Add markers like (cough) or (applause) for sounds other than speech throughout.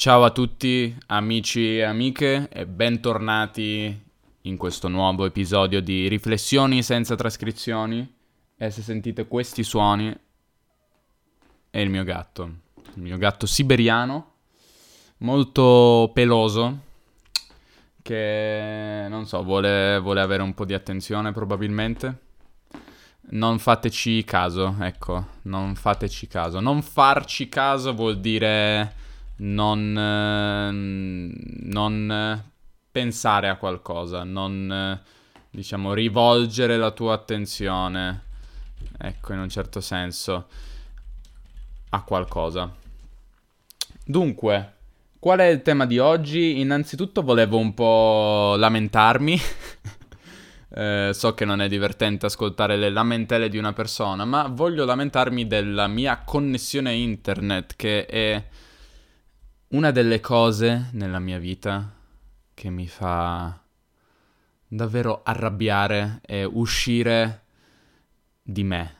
Ciao a tutti amici e amiche e bentornati in questo nuovo episodio di Riflessioni senza trascrizioni e se sentite questi suoni è il mio gatto, il mio gatto siberiano, molto peloso, che non so, vuole, vuole avere un po' di attenzione probabilmente. Non fateci caso, ecco, non fateci caso. Non farci caso vuol dire non, eh, non pensare a qualcosa, non eh, diciamo rivolgere la tua attenzione, ecco in un certo senso, a qualcosa. Dunque, qual è il tema di oggi? Innanzitutto volevo un po' lamentarmi. (laughs) eh, so che non è divertente ascoltare le lamentele di una persona, ma voglio lamentarmi della mia connessione internet che è una delle cose nella mia vita che mi fa davvero arrabbiare è uscire di me.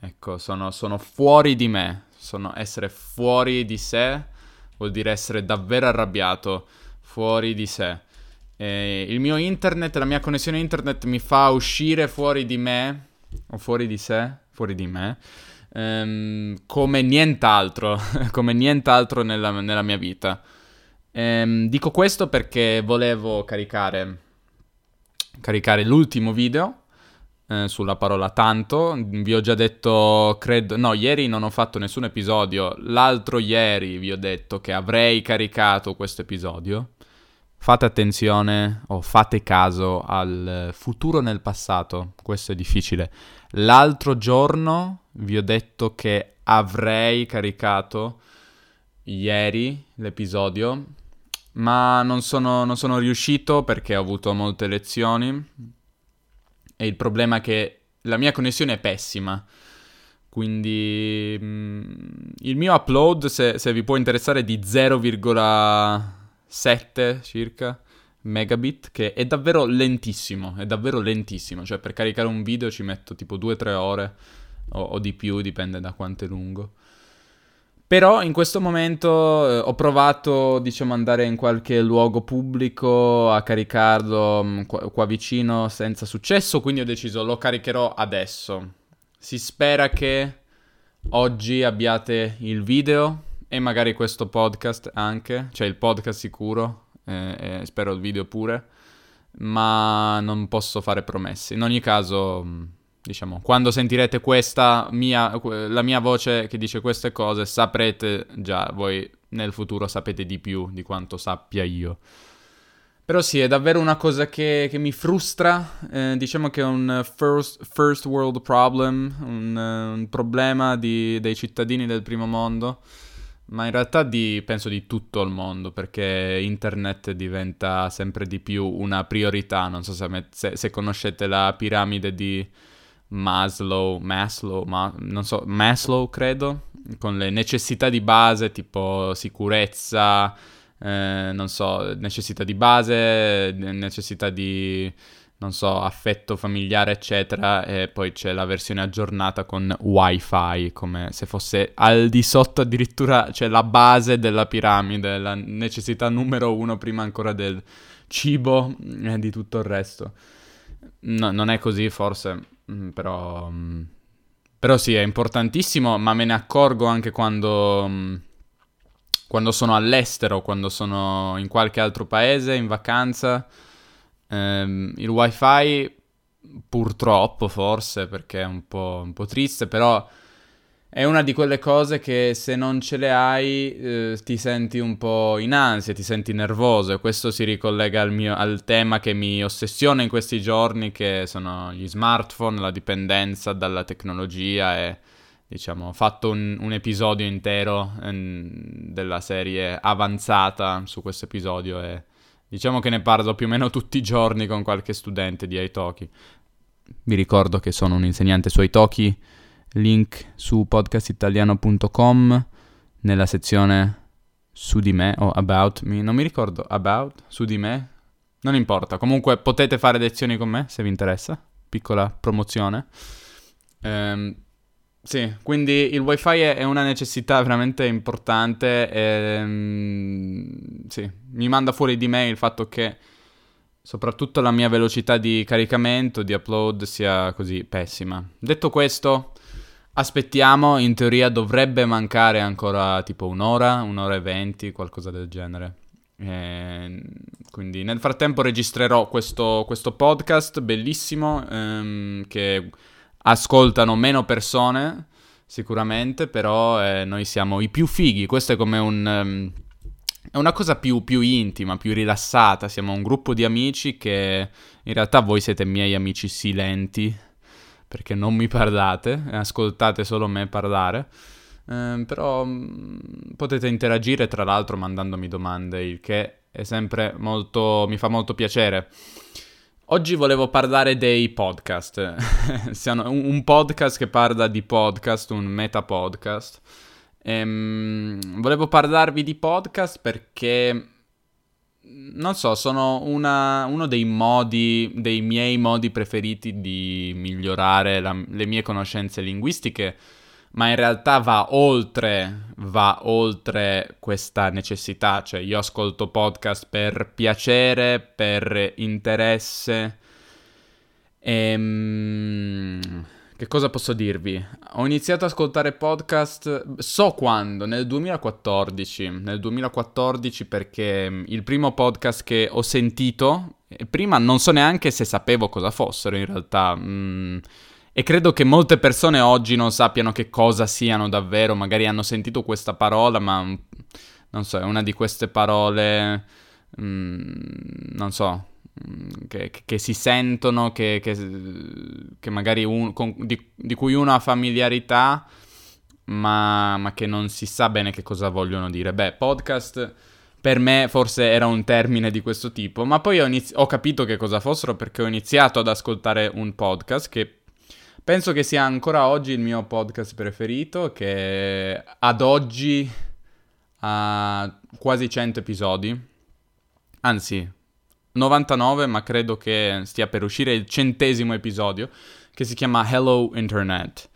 Ecco, sono, sono fuori di me. Sono essere fuori di sé vuol dire essere davvero arrabbiato, fuori di sé. E il mio internet, la mia connessione internet mi fa uscire fuori di me, o fuori di sé, fuori di me, ehm, come nient'altro, (laughs) come nient'altro nella, nella mia vita. Ehm, dico questo perché volevo caricare, caricare l'ultimo video eh, sulla parola tanto. Vi ho già detto, credo, no, ieri non ho fatto nessun episodio. L'altro ieri vi ho detto che avrei caricato questo episodio. Fate attenzione o fate caso al futuro nel passato, questo è difficile. L'altro giorno vi ho detto che avrei caricato ieri l'episodio, ma non sono, non sono riuscito perché ho avuto molte lezioni e il problema è che la mia connessione è pessima. Quindi mm, il mio upload, se, se vi può interessare, è di 0,7 circa megabit, che è davvero lentissimo, è davvero lentissimo, cioè per caricare un video ci metto tipo 2-3 ore o, o, di più, dipende da quanto è lungo. Però in questo momento eh, ho provato, diciamo, andare in qualche luogo pubblico a caricarlo mh, mm, qua, qua vicino senza successo, quindi ho deciso lo caricherò adesso. Si spera che oggi abbiate il video e magari questo podcast anche, cioè il podcast sicuro, eh, e spero il video pure, ma non posso fare promesse. In ogni caso, diciamo, quando sentirete questa mia, la mia voce che dice queste cose, saprete già, voi nel futuro sapete di più di quanto sappia io. Però sì, è davvero una cosa che, che mi frustra. Eh, diciamo che è un first, first world problem, un, un problema di, dei cittadini del primo mondo. Ma in realtà di, penso di tutto il mondo, perché internet diventa sempre di più una priorità. Non so se, se, se conoscete la piramide di Maslow, Maslow, ma, non so, Maslow credo, con le necessità di base tipo sicurezza, eh, non so, necessità di base, necessità di non so, affetto familiare, eccetera, e poi c'è la versione aggiornata con wifi, come se fosse al di sotto addirittura, c'è la base della piramide, la necessità numero uno prima ancora del cibo e di tutto il resto. No, non è così forse, mm, però... Mm, però sì, è importantissimo, ma me ne accorgo anche quando, mm, quando sono all'estero, quando sono in qualche altro paese, in vacanza Um, il wifi purtroppo forse perché è un po', un po', triste, però è una di quelle cose che se non ce le hai eh, ti senti un po' in ansia, ti senti nervoso e questo si ricollega al, mio, al tema che mi ossessiona in questi giorni che sono gli smartphone, la dipendenza dalla tecnologia e diciamo ho fatto un, un episodio intero um, della serie avanzata su questo episodio e Diciamo che ne parlo più o meno tutti i giorni con qualche studente di Aitoki. Vi ricordo che sono un insegnante su Aitoki, link su podcastitaliano.com nella sezione su di me o about me, non mi ricordo, about, su di me, non importa, comunque potete fare lezioni con me se vi interessa, piccola promozione. Ehm, sì, quindi il wifi è una necessità veramente importante e mm, sì, mi manda fuori di me il fatto che soprattutto la mia velocità di caricamento, di upload sia così pessima. Detto questo, aspettiamo, in teoria dovrebbe mancare ancora tipo un'ora, un'ora e venti, qualcosa del genere. E quindi nel frattempo registrerò questo, questo podcast bellissimo ehm, che ascoltano meno persone sicuramente, però eh, noi siamo i più fighi, questo è come un... Um, è una cosa più, più, intima, più rilassata. Siamo un gruppo di amici che in realtà voi siete miei amici silenti perché non mi parlate, ascoltate solo me parlare. Eh, però mm, potete interagire tra l'altro mandandomi domande, il che è sempre molto, mi fa molto piacere. Oggi volevo parlare dei podcast. (laughs) un podcast che parla di podcast, un meta podcast. Ehm, volevo parlarvi di podcast perché, non so, sono una, uno dei modi, dei miei modi preferiti di migliorare la, le mie conoscenze linguistiche, ma in realtà va oltre, va oltre questa necessità, cioè io ascolto podcast per piacere, per interesse. Ehm che cosa posso dirvi? Ho iniziato ad ascoltare podcast, so quando, nel 2014, nel 2014 perché mm, il primo podcast che ho sentito, prima non so neanche se sapevo cosa fossero in realtà, mm, e credo che molte persone oggi non sappiano che cosa siano davvero, magari hanno sentito questa parola, ma mm, non so, è una di queste parole, mm, non so, Mm, che, che, si sentono, che, che magari un, con, di, di, cui uno ha familiarità, ma, ma, che non si sa bene che cosa vogliono dire. Beh, podcast per me forse era un termine di questo tipo, ma poi ho, inizi- ho capito che cosa fossero perché ho iniziato ad ascoltare un podcast che penso che sia ancora oggi il mio podcast preferito, che ad oggi ha quasi 100 episodi. Anzi, 99, ma credo che stia per uscire il centesimo episodio, che si chiama Hello Internet.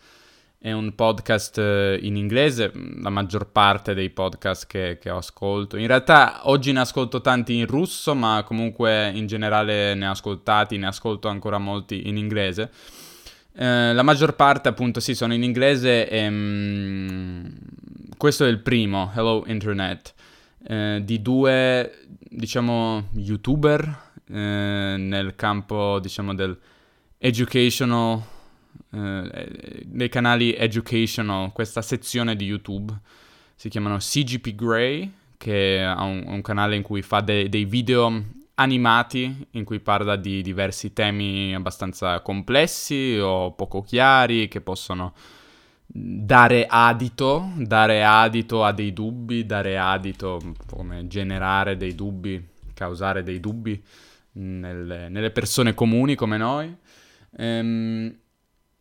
È un podcast eh, in inglese, la maggior parte dei podcast che, che, ascolto. In realtà oggi ne ascolto tanti in russo, ma comunque in generale ne ho ascoltati, ne ascolto ancora molti in inglese. Eh, la maggior parte appunto sì sono in inglese e mm, questo è il primo, Hello Internet, eh, di due diciamo, youtuber eh, nel campo, diciamo, del educational, eh, dei canali educational, questa sezione di YouTube. Si chiamano CGP Grey, che ha un, un canale in cui fa de- dei video animati in cui parla di diversi temi abbastanza complessi o poco chiari che possono dare adito, dare adito a dei dubbi, dare adito come generare dei dubbi, causare dei dubbi nelle, nelle persone comuni come noi. Ehm,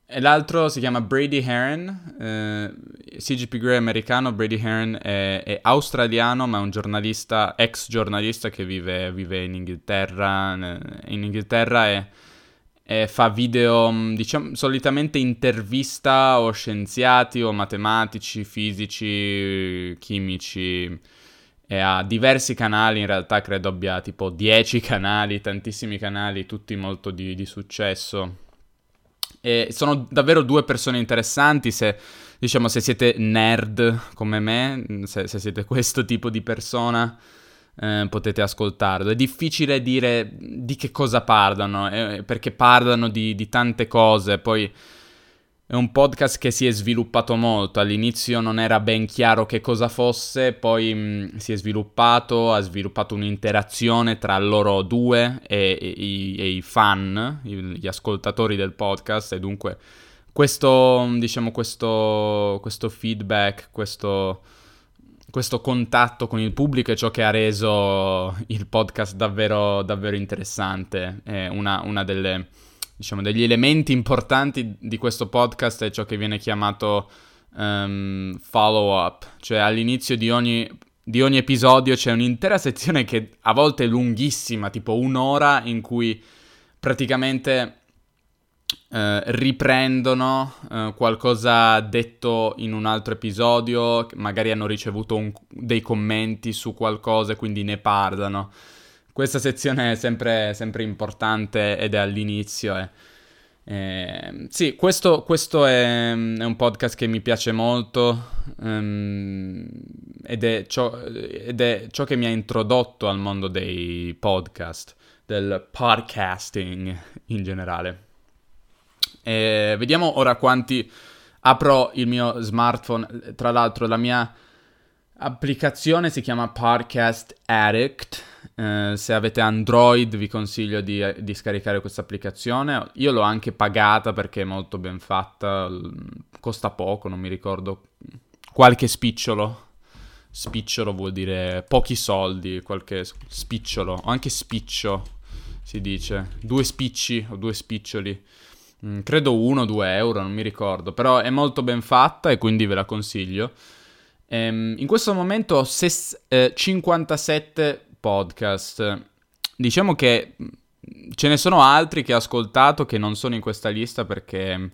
e l'altro si chiama Brady Heron, eh, CGP Grey americano, Brady Heron è, è, australiano ma è un giornalista, ex giornalista che vive, vive in Inghilterra, in Inghilterra e e fa video, mm, diciamo, solitamente intervista o scienziati o matematici, fisici, chimici e ha diversi canali, in realtà credo abbia tipo 10 canali, tantissimi canali, tutti molto di, di successo. E sono davvero due persone interessanti se, diciamo, se siete nerd come me, se, se siete questo tipo di persona eh, potete ascoltarlo. È difficile dire di che cosa parlano, eh, perché parlano di, di tante cose, poi è un podcast che si è sviluppato molto, all'inizio non era ben chiaro che cosa fosse, poi mh, mm, si è sviluppato, ha sviluppato un'interazione tra loro due e, e, e, i fan, gli ascoltatori del podcast e dunque questo, diciamo, questo, questo feedback, questo questo contatto con il pubblico è ciò che ha reso il podcast davvero, davvero interessante. È una, una delle, diciamo, degli elementi importanti di questo podcast è ciò che viene chiamato um, follow-up, cioè all'inizio di ogni, di ogni episodio c'è un'intera sezione che a volte è lunghissima, tipo un'ora, in cui praticamente eh, riprendono eh, qualcosa detto in un altro episodio, magari hanno ricevuto un, dei commenti su qualcosa e quindi ne parlano. Questa sezione è sempre, sempre importante ed è all'inizio. Eh. Eh, sì, questo, questo è, è, un podcast che mi piace molto um, ed, è ciò, ed, è ciò, che mi ha introdotto al mondo dei podcast, del podcasting in generale. E vediamo ora quanti apro il mio smartphone. Tra l'altro, la mia applicazione si chiama Podcast Addict. Eh, se avete Android, vi consiglio di, di scaricare questa applicazione. Io l'ho anche pagata perché è molto ben fatta. Costa poco, non mi ricordo. Qualche spicciolo. Spicciolo vuol dire pochi soldi, qualche spicciolo, o anche spiccio si dice. Due spicci o due spiccioli. Mm, credo 1-2 euro, non mi ricordo, però è molto ben fatta e quindi ve la consiglio. Ehm, in questo momento ho ses- eh, 57 podcast. Diciamo che mm, ce ne sono altri che ho ascoltato che non sono in questa lista perché,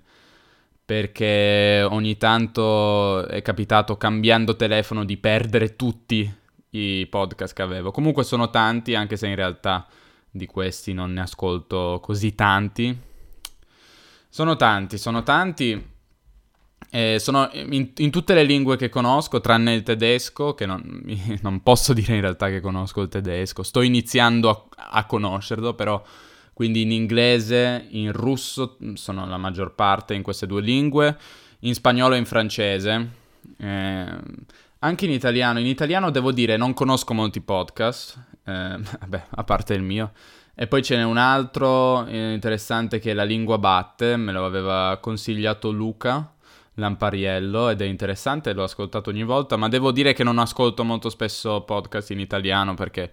perché ogni tanto è capitato cambiando telefono di perdere tutti i podcast che avevo. Comunque sono tanti, anche se in realtà di questi non ne ascolto così tanti. Sono tanti, sono tanti. Eh, sono in, in, tutte le lingue che conosco, tranne il tedesco, che non, (laughs) non, posso dire in realtà che conosco il tedesco. Sto iniziando a, a, conoscerlo, però. Quindi in inglese, in russo, sono la maggior parte in queste due lingue, in spagnolo e in francese. Eh, anche in italiano. In italiano devo dire, non conosco molti podcast, eh, (laughs) vabbè, a parte il mio. E poi ce n'è un altro eh, interessante che è La lingua batte, me lo aveva consigliato Luca Lampariello ed è interessante, l'ho ascoltato ogni volta, ma devo dire che non ascolto molto spesso podcast in italiano perché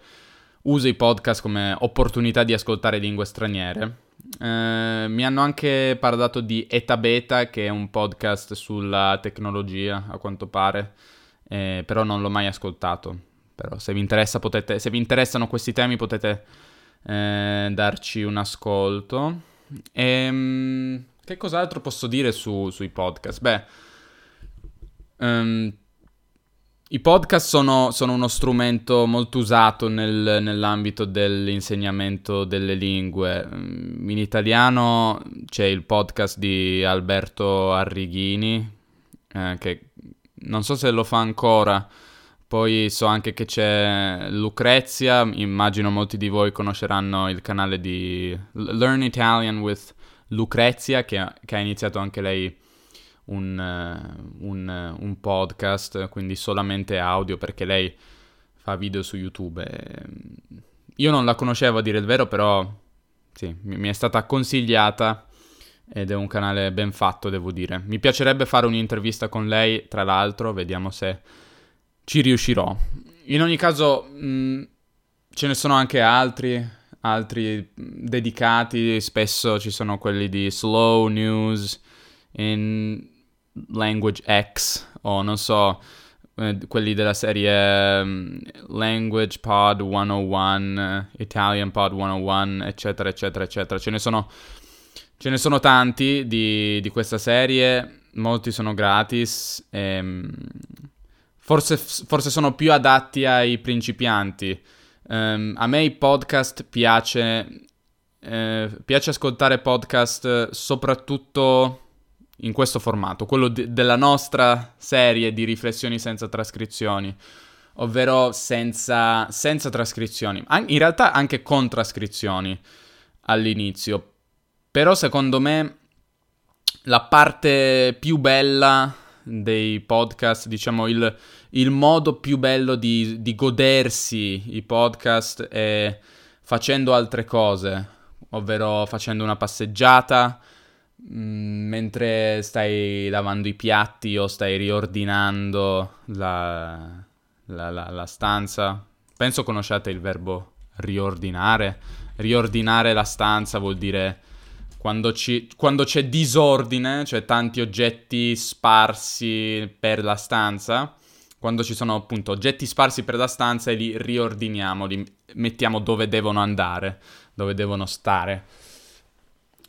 uso i podcast come opportunità di ascoltare lingue straniere. Eh, mi hanno anche parlato di Eta Beta, che è un podcast sulla tecnologia, a quanto pare, eh, però non l'ho mai ascoltato. Però se vi, interessa, potete, se vi interessano questi temi potete eh, darci un ascolto. Ehm, che cos'altro posso dire su, sui podcast? Beh, um, i podcast sono, sono, uno strumento molto usato nel, nell'ambito dell'insegnamento delle lingue. Mm, in italiano c'è il podcast di Alberto Arrighini, eh, che non so se lo fa ancora, poi so anche che c'è Lucrezia, immagino molti di voi conosceranno il canale di Learn Italian with Lucrezia, che, che ha iniziato anche lei un, uh, un, uh, un, podcast, quindi solamente audio, perché lei fa video su YouTube. E... Io non la conoscevo a dire il vero, però sì, mi è stata consigliata ed è un canale ben fatto, devo dire. Mi piacerebbe fare un'intervista con lei, tra l'altro, vediamo se ci riuscirò. In ogni caso, mh, mm, ce ne sono anche altri, altri dedicati, spesso ci sono quelli di Slow News in Language X o non so, eh, quelli della serie Language Pod 101, Italian Pod 101, eccetera, eccetera, eccetera. Ce ne sono, ce ne sono tanti di, di questa serie, molti sono gratis. E, ehm, Forse, forse sono più adatti ai principianti. Um, a me i podcast piace, eh, piace ascoltare podcast soprattutto in questo formato, quello de- della nostra serie di riflessioni senza trascrizioni, ovvero senza, senza trascrizioni, An- in realtà anche con trascrizioni all'inizio, però secondo me la parte più bella dei podcast, diciamo il, il modo più bello di, di, godersi i podcast è facendo altre cose, ovvero facendo una passeggiata mm, mentre stai lavando i piatti o stai riordinando la, la, la, la stanza. Penso conosciate il verbo riordinare. Riordinare la stanza vuol dire quando, ci, quando c'è disordine, cioè tanti oggetti sparsi per la stanza, quando ci sono appunto oggetti sparsi per la stanza e li riordiniamo, li mettiamo dove devono andare, dove devono stare.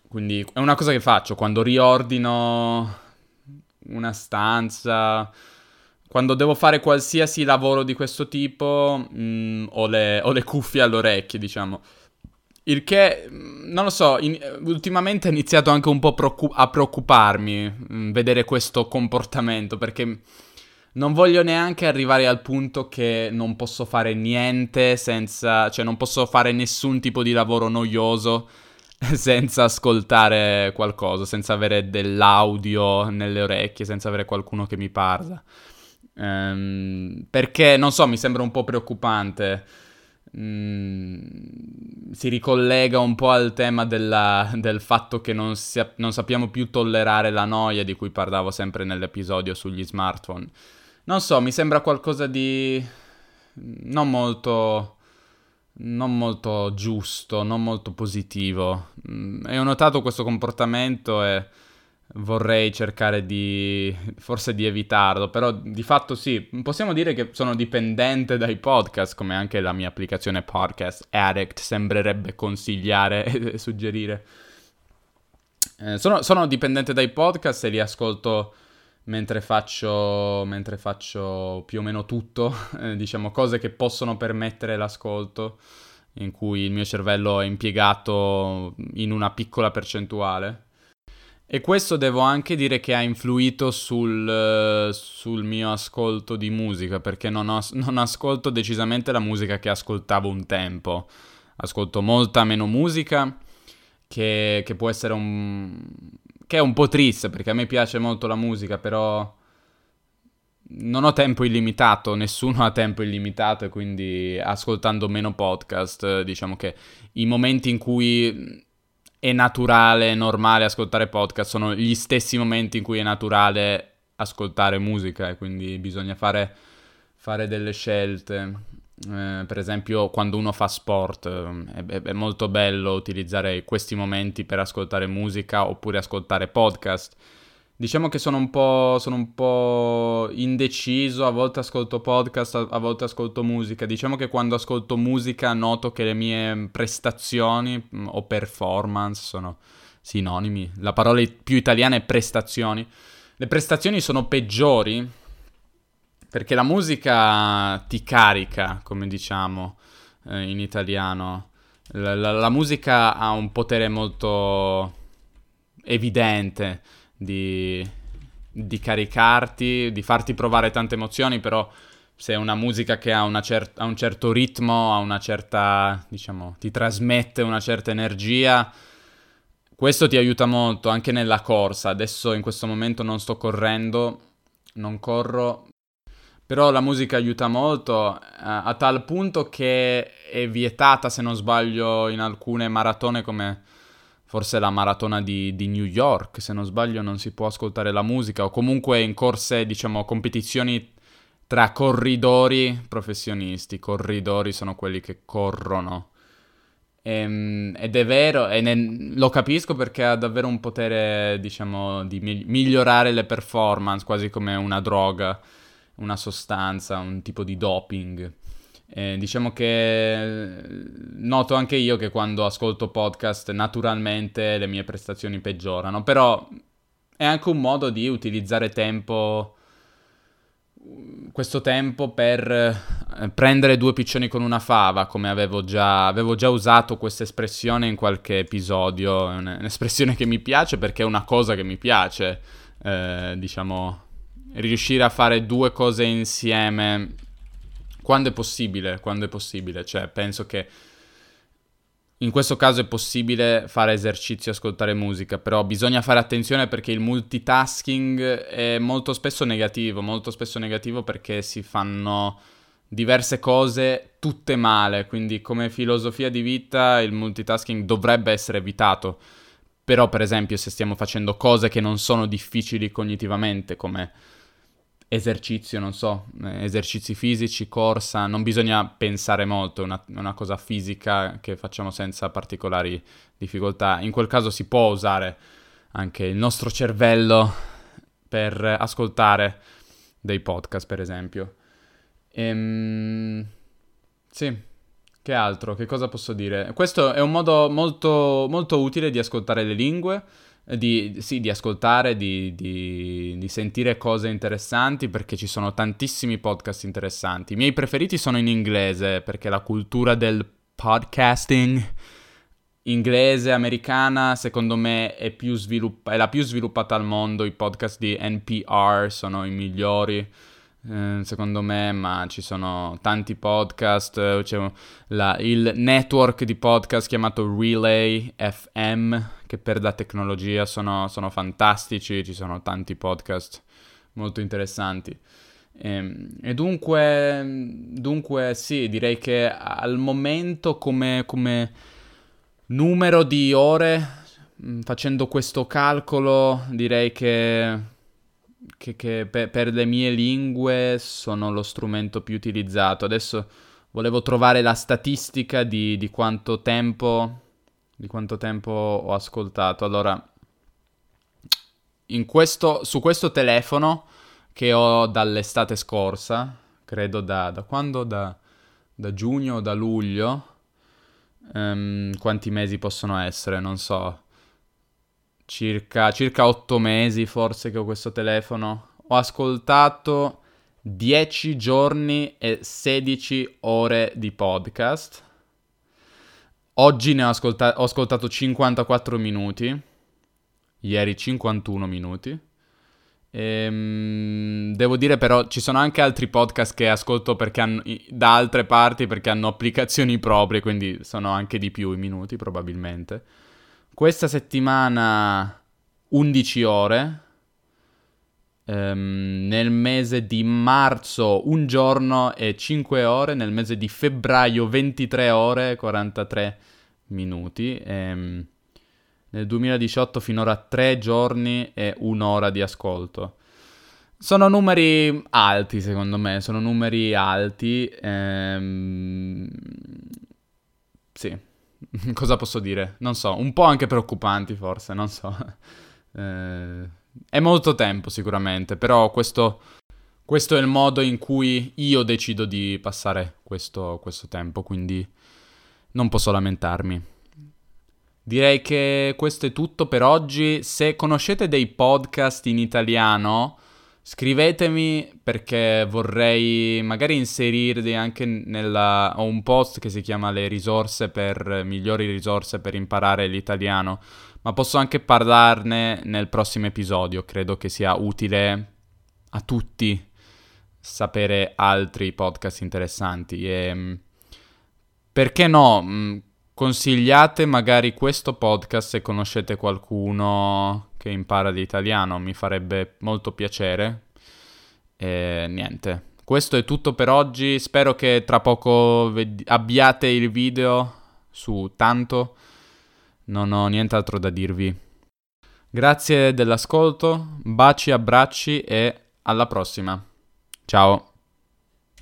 Quindi è una cosa che faccio quando riordino una stanza, quando devo fare qualsiasi lavoro di questo tipo, mh, mm, ho, le, ho, le, cuffie alle orecchie, diciamo. Il che, mm, non lo so, in, ultimamente ho iniziato anche un po' preoccup- a preoccuparmi mh, mm, vedere questo comportamento, perché non voglio neanche arrivare al punto che non posso fare niente senza, cioè non posso fare nessun tipo di lavoro noioso (laughs) senza ascoltare qualcosa, senza avere dell'audio nelle orecchie, senza avere qualcuno che mi parla. Um, perché, non so, mi sembra un po' preoccupante. Mm, si ricollega un po' al tema della, del fatto che non, sia, non sappiamo più tollerare la noia di cui parlavo sempre nell'episodio sugli smartphone. Non so, mi sembra qualcosa di non molto non molto giusto, non molto positivo. Mm, e ho notato questo comportamento e vorrei cercare di forse di evitarlo, però di fatto sì, possiamo dire che sono dipendente dai podcast, come anche la mia applicazione Podcast Addict sembrerebbe consigliare (laughs) e suggerire. Eh, sono, sono dipendente dai podcast e li ascolto mentre faccio, mentre faccio più o meno tutto, (laughs) eh, diciamo cose che possono permettere l'ascolto, in cui il mio cervello è impiegato in una piccola percentuale. E questo devo anche dire che ha influito sul, sul mio ascolto di musica, perché non, ho, non ascolto decisamente la musica che ascoltavo un tempo. Ascolto molta meno musica, che, che può essere un, che è un po' triste perché a me piace molto la musica, però non ho tempo illimitato, nessuno ha tempo illimitato e quindi ascoltando meno podcast, diciamo che i momenti in cui è naturale, è normale ascoltare podcast sono gli stessi momenti in cui è naturale ascoltare musica e quindi bisogna fare, fare delle scelte. Eh, per esempio quando uno fa sport eh, è, è, molto bello utilizzare questi momenti per ascoltare musica oppure ascoltare podcast. Diciamo che sono un po', sono un po indeciso, a volte ascolto podcast, a, a volte ascolto musica. Diciamo che quando ascolto musica noto che le mie prestazioni mm, o performance sono sinonimi. La parola più italiana è prestazioni. Le prestazioni sono peggiori perché la musica ti carica, come diciamo eh, in italiano. La, la, la, musica ha un potere molto evidente di, di, caricarti, di farti provare tante emozioni, però se è una musica che ha, cer- ha un certo ritmo, ha una certa, diciamo, ti trasmette una certa energia, questo ti aiuta molto anche nella corsa. Adesso in questo momento non sto correndo, non corro però la musica aiuta molto, eh, a tal punto che è vietata, se non sbaglio, in alcune maratone come forse la maratona di, di, New York, se non sbaglio non si può ascoltare la musica, o comunque in corse, diciamo, competizioni tra corridori professionisti. Corridori sono quelli che corrono. E, ehm, ed è vero, e ne, lo capisco perché ha davvero un potere, diciamo, di migliorare le performance, quasi come una droga una sostanza, un tipo di doping. Eh, diciamo che noto anche io che quando ascolto podcast naturalmente le mie prestazioni peggiorano, però è anche un modo di utilizzare tempo questo tempo per eh, prendere due piccioni con una fava, come avevo già, avevo già usato questa espressione in qualche episodio, è un'espressione che mi piace perché è una cosa che mi piace, eh, diciamo, riuscire a fare due cose insieme quando è possibile, quando è possibile, cioè penso che in questo caso è possibile fare esercizio e ascoltare musica, però bisogna fare attenzione perché il multitasking è molto spesso negativo, molto spesso negativo perché si fanno diverse cose tutte male, quindi come filosofia di vita il multitasking dovrebbe essere evitato. Però per esempio se stiamo facendo cose che non sono difficili cognitivamente come esercizio, non so, eh, esercizi fisici, corsa, non bisogna pensare molto, è una, una, cosa fisica che facciamo senza particolari difficoltà. In quel caso si può usare anche il nostro cervello per ascoltare dei podcast, per esempio. Ehm, sì, Che altro? Che cosa posso dire? Questo è un modo molto, molto utile di ascoltare le lingue, di, sì, di ascoltare, di, di, di, sentire cose interessanti perché ci sono tantissimi podcast interessanti. I miei preferiti sono in inglese perché la cultura del podcasting inglese, americana, secondo me è, svilupp- è la più sviluppata al mondo. I podcast di NPR sono i migliori eh, secondo me, ma ci sono tanti podcast, eh, c'è la, il network di podcast chiamato Relay FM, che per la tecnologia sono, sono fantastici, ci sono tanti podcast molto interessanti. E, ehm, e dunque, dunque, sì, direi che al momento come, come numero di ore, mm, facendo questo calcolo, direi che che, che per, per, le mie lingue sono lo strumento più utilizzato. Adesso volevo trovare la statistica di, di, quanto tempo, di quanto tempo ho ascoltato. Allora, questo, su questo telefono che ho dall'estate scorsa, credo da, da quando? Da, da giugno o da luglio. Um, quanti mesi possono essere? Non so circa, circa 8 mesi forse che ho questo telefono, ho ascoltato 10 giorni e 16 ore di podcast. Oggi ne ho, ascolta- ho ascoltato 54 minuti, ieri 51 minuti. Ehm, devo dire però ci sono anche altri podcast che ascolto hanno, da altre parti perché hanno applicazioni proprie, quindi sono anche di più i minuti probabilmente. Questa settimana 11 ore. Um, nel mese di marzo un giorno e 5 ore, nel mese di febbraio 23 ore e 43 minuti. Um, nel 2018 finora 3 giorni e un'ora di ascolto. Sono numeri alti secondo me, sono numeri alti. Ehm... Sì. (laughs) cosa posso dire? Non so, un po' anche preoccupanti forse, non so. (laughs) Eh, è molto tempo sicuramente, però questo, questo, è il modo in cui io decido di passare questo, questo tempo, quindi non posso lamentarmi. Direi che questo è tutto per oggi. Se conoscete dei podcast in italiano, Scrivetemi perché vorrei magari inserirli anche nella... ho un post che si chiama le risorse per... migliori risorse per imparare l'italiano, ma posso anche parlarne nel prossimo episodio, credo che sia utile a tutti sapere altri podcast interessanti. E mm, perché no, mm, consigliate magari questo podcast se conoscete qualcuno che impara l'italiano, mi farebbe molto piacere. E niente, questo è tutto per oggi, spero che tra poco ved- abbiate il video su tanto, non ho nient'altro da dirvi. Grazie dell'ascolto, baci, abbracci e alla prossima. Ciao.